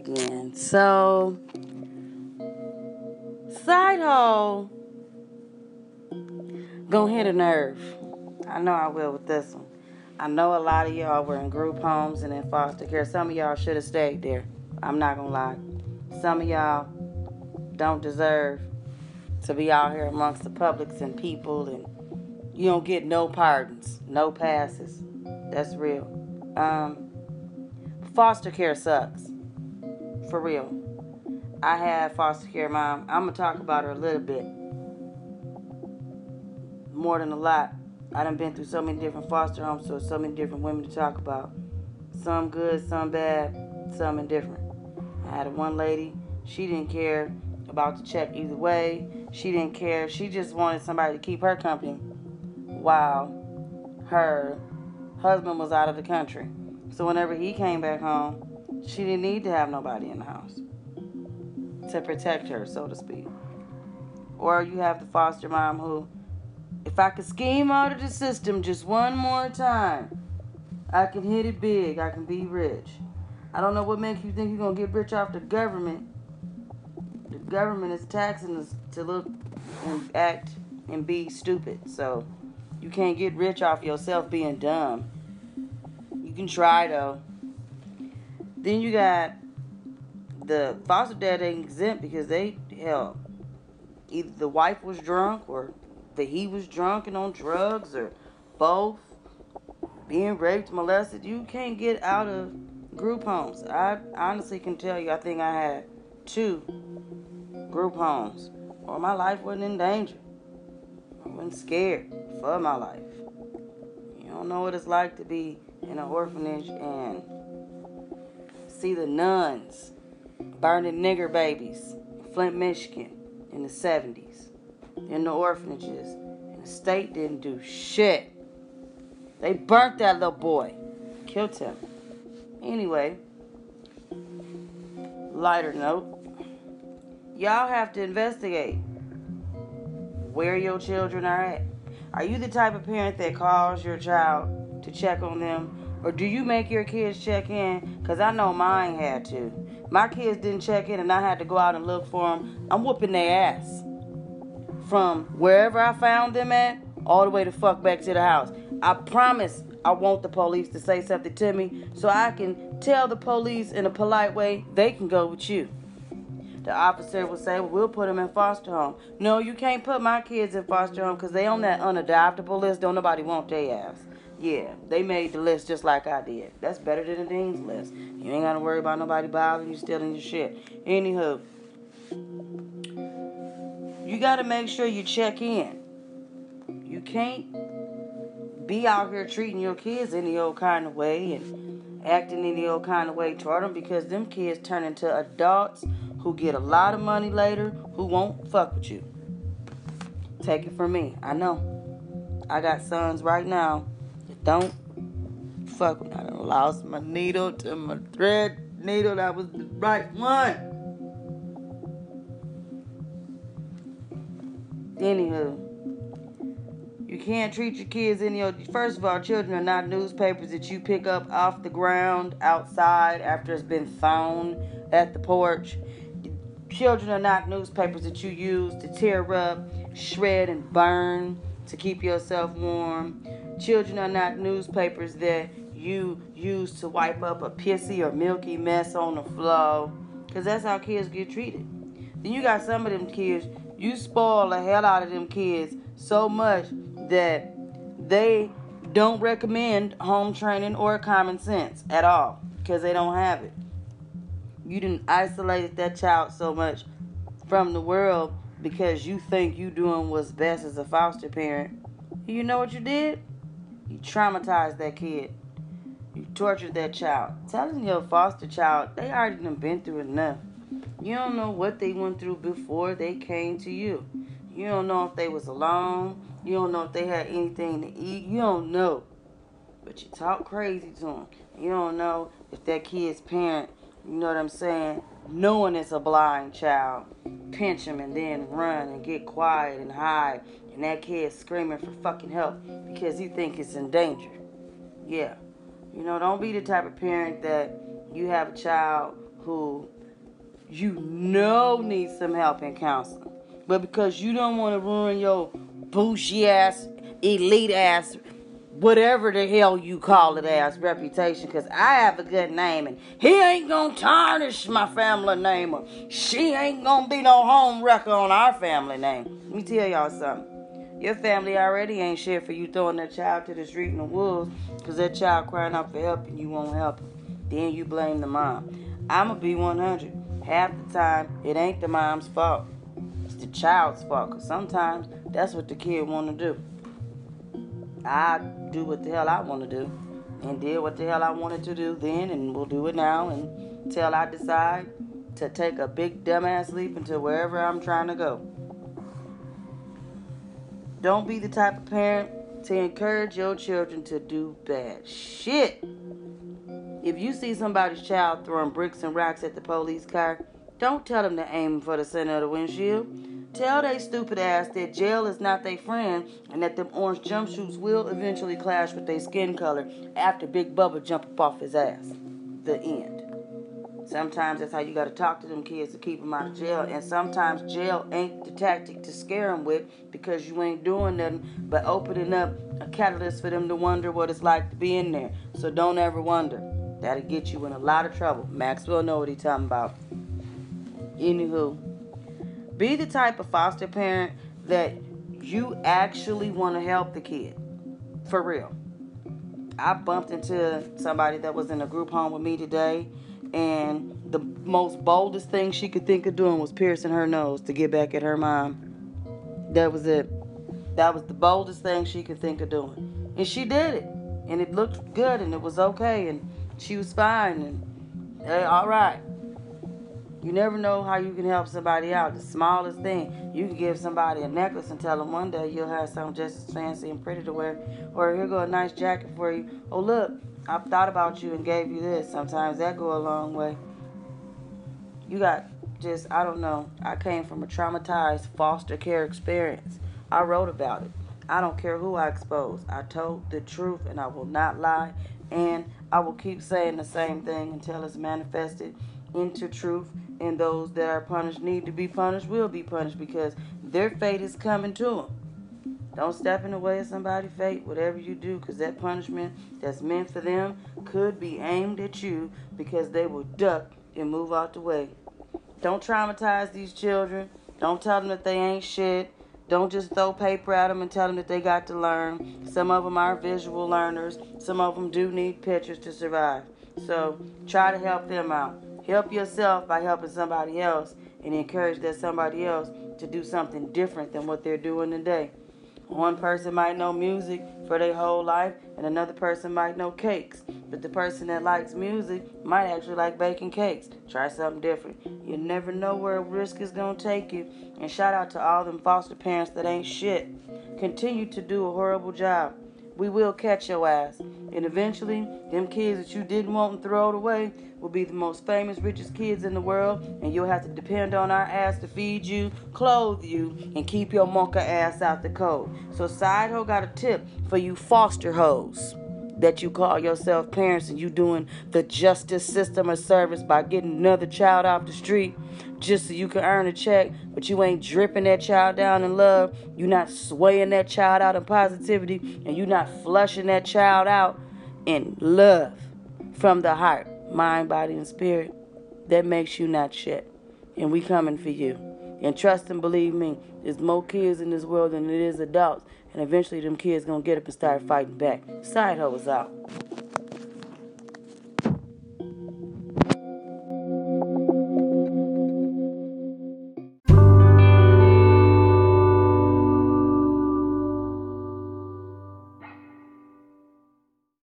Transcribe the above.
again. So, Side Hoe, gonna hit a nerve. I know I will with this one. I know a lot of y'all were in group homes and in foster care. Some of y'all should have stayed there. I'm not gonna lie. Some of y'all don't deserve to be out here amongst the publics and people and you don't get no pardons, no passes. That's real. Um, foster care sucks. For real. I had foster care mom. I'm gonna talk about her a little bit. More than a lot. I done been through so many different foster homes, so so many different women to talk about. Some good, some bad, some indifferent. I had one lady, she didn't care about the check either way. She didn't care. She just wanted somebody to keep her company while her husband was out of the country. So whenever he came back home, she didn't need to have nobody in the house to protect her, so to speak. Or you have the foster mom who, if I could scheme out of the system just one more time, I can hit it big. I can be rich. I don't know what makes you think you're gonna get rich off the government. The government is taxing us to look and act and be stupid. So you can't get rich off yourself being dumb. You can try though. Then you got the foster dad ain't exempt because they hell either the wife was drunk or that he was drunk and on drugs or both. Being raped molested you can't get out of group homes. I honestly can tell you i think i had two group homes. Or my life wasn't in danger. I wasn't scared for my life. You don't know what it's like to be in an orphanage and see the nuns burning nigger babies in Flint, Michigan in the 70s in the orphanages. And the state didn't do shit. They burnt that little boy, killed him. Anyway, lighter note, y'all have to investigate where your children are at. Are you the type of parent that calls your child to check on them? Or do you make your kids check in? Because I know mine had to. My kids didn't check in and I had to go out and look for them. I'm whooping their ass. From wherever I found them at, all the way to fuck back to the house. I promise I want the police to say something to me so I can tell the police in a polite way they can go with you. The officer will say, well, we'll put them in foster home. No, you can't put my kids in foster home because they on that unadoptable list. Don't nobody want their ass. Yeah, they made the list just like I did. That's better than the Dean's list. You ain't got to worry about nobody bothering you, stealing your shit. Anywho, you got to make sure you check in. You can't be out here treating your kids any old kind of way and acting any old kind of way toward them because them kids turn into adults who get a lot of money later who won't fuck with you. Take it from me. I know. I got sons right now don't fuck with. I lost my needle to my thread needle. That was the right one. Anywho, you can't treat your kids any other. First of all, children are not newspapers that you pick up off the ground outside after it's been thrown at the porch. Children are not newspapers that you use to tear up, shred, and burn to keep yourself warm. Children are not newspapers that you use to wipe up a pissy or milky mess on the floor. Because that's how kids get treated. Then you got some of them kids, you spoil the hell out of them kids so much that they don't recommend home training or common sense at all because they don't have it. You didn't isolated that child so much from the world because you think you doing what's best as a foster parent. You know what you did? You traumatized that kid. You tortured that child. Telling your foster child they already done been through enough. You don't know what they went through before they came to you. You don't know if they was alone. You don't know if they had anything to eat. You don't know. But you talk crazy to them. You don't know if that kid's parent, you know what I'm saying, knowing it's a blind child, pinch him and then run and get quiet and hide. And that kid's screaming for fucking help because he think it's in danger. Yeah. You know, don't be the type of parent that you have a child who you know needs some help and counseling. But because you don't want to ruin your bougie ass, elite ass, whatever the hell you call it as reputation, because I have a good name and he ain't gonna tarnish my family name or she ain't gonna be no home wrecker on our family name. Let me tell y'all something. Your family already ain't shit for you throwing that child to the street in the wolves because that child crying out for help and you won't help him. Then you blame the mom. I'ma be 100. Half the time, it ain't the mom's fault. It's the child's fault. Cause sometimes that's what the kid want to do. I do what the hell I want to do, and did what the hell I wanted to do then, and will do it now until I decide to take a big dumbass leap into wherever I'm trying to go. Don't be the type of parent to encourage your children to do bad shit. If you see somebody's child throwing bricks and rocks at the police car, don't tell them to aim for the center of the windshield. Tell they stupid ass that jail is not their friend and that them orange jumpsuits will eventually clash with their skin color after Big Bubba jump up off his ass. The end. Sometimes that's how you got to talk to them kids to keep them out of jail. And sometimes jail ain't the tactic to scare them with because you ain't doing nothing but opening up a catalyst for them to wonder what it's like to be in there. So don't ever wonder. That'll get you in a lot of trouble. Maxwell know what he talking about. Anywho, be the type of foster parent that you actually want to help the kid. For real. I bumped into somebody that was in a group home with me today, and the most boldest thing she could think of doing was piercing her nose to get back at her mom. That was it. That was the boldest thing she could think of doing. And she did it. And it looked good and it was okay and she was fine and hey, all right. You never know how you can help somebody out. The smallest thing, you can give somebody a necklace and tell them one day you'll have something just as fancy and pretty to wear. Or here go a nice jacket for you. Oh look, I thought about you and gave you this. Sometimes that go a long way. You got just I don't know. I came from a traumatized foster care experience. I wrote about it. I don't care who I expose. I told the truth and I will not lie. And I will keep saying the same thing until it's manifested into truth and those that are punished need to be punished will be punished because their fate is coming to them. Don't step in the way of somebody's fate, whatever you do, because that punishment that's meant for them could be aimed at you because they will duck and move out the way. Don't traumatize these children. Don't tell them that they ain't shit. Don't just throw paper at them and tell them that they got to learn. Some of them are visual learners. Some of them do need pictures to survive. So try to help them out. Help yourself by helping somebody else and encourage that somebody else to do something different than what they're doing today. One person might know music for their whole life, and another person might know cakes. But the person that likes music might actually like baking cakes. Try something different. You never know where a risk is going to take you. And shout out to all them foster parents that ain't shit. Continue to do a horrible job we will catch your ass. And eventually, them kids that you didn't want and throw away will be the most famous, richest kids in the world, and you'll have to depend on our ass to feed you, clothe you, and keep your monka ass out the cold. So, Side Ho got a tip for you foster hoes that you call yourself parents and you doing the justice system a service by getting another child off the street just so you can earn a check, but you ain't dripping that child down in love. You're not swaying that child out in positivity, and you're not flushing that child out in love from the heart, mind, body, and spirit. That makes you not shit. And we coming for you. And trust and believe me, there's more kids in this world than it is adults. And eventually them kids gonna get up and start fighting back. Side hoe out.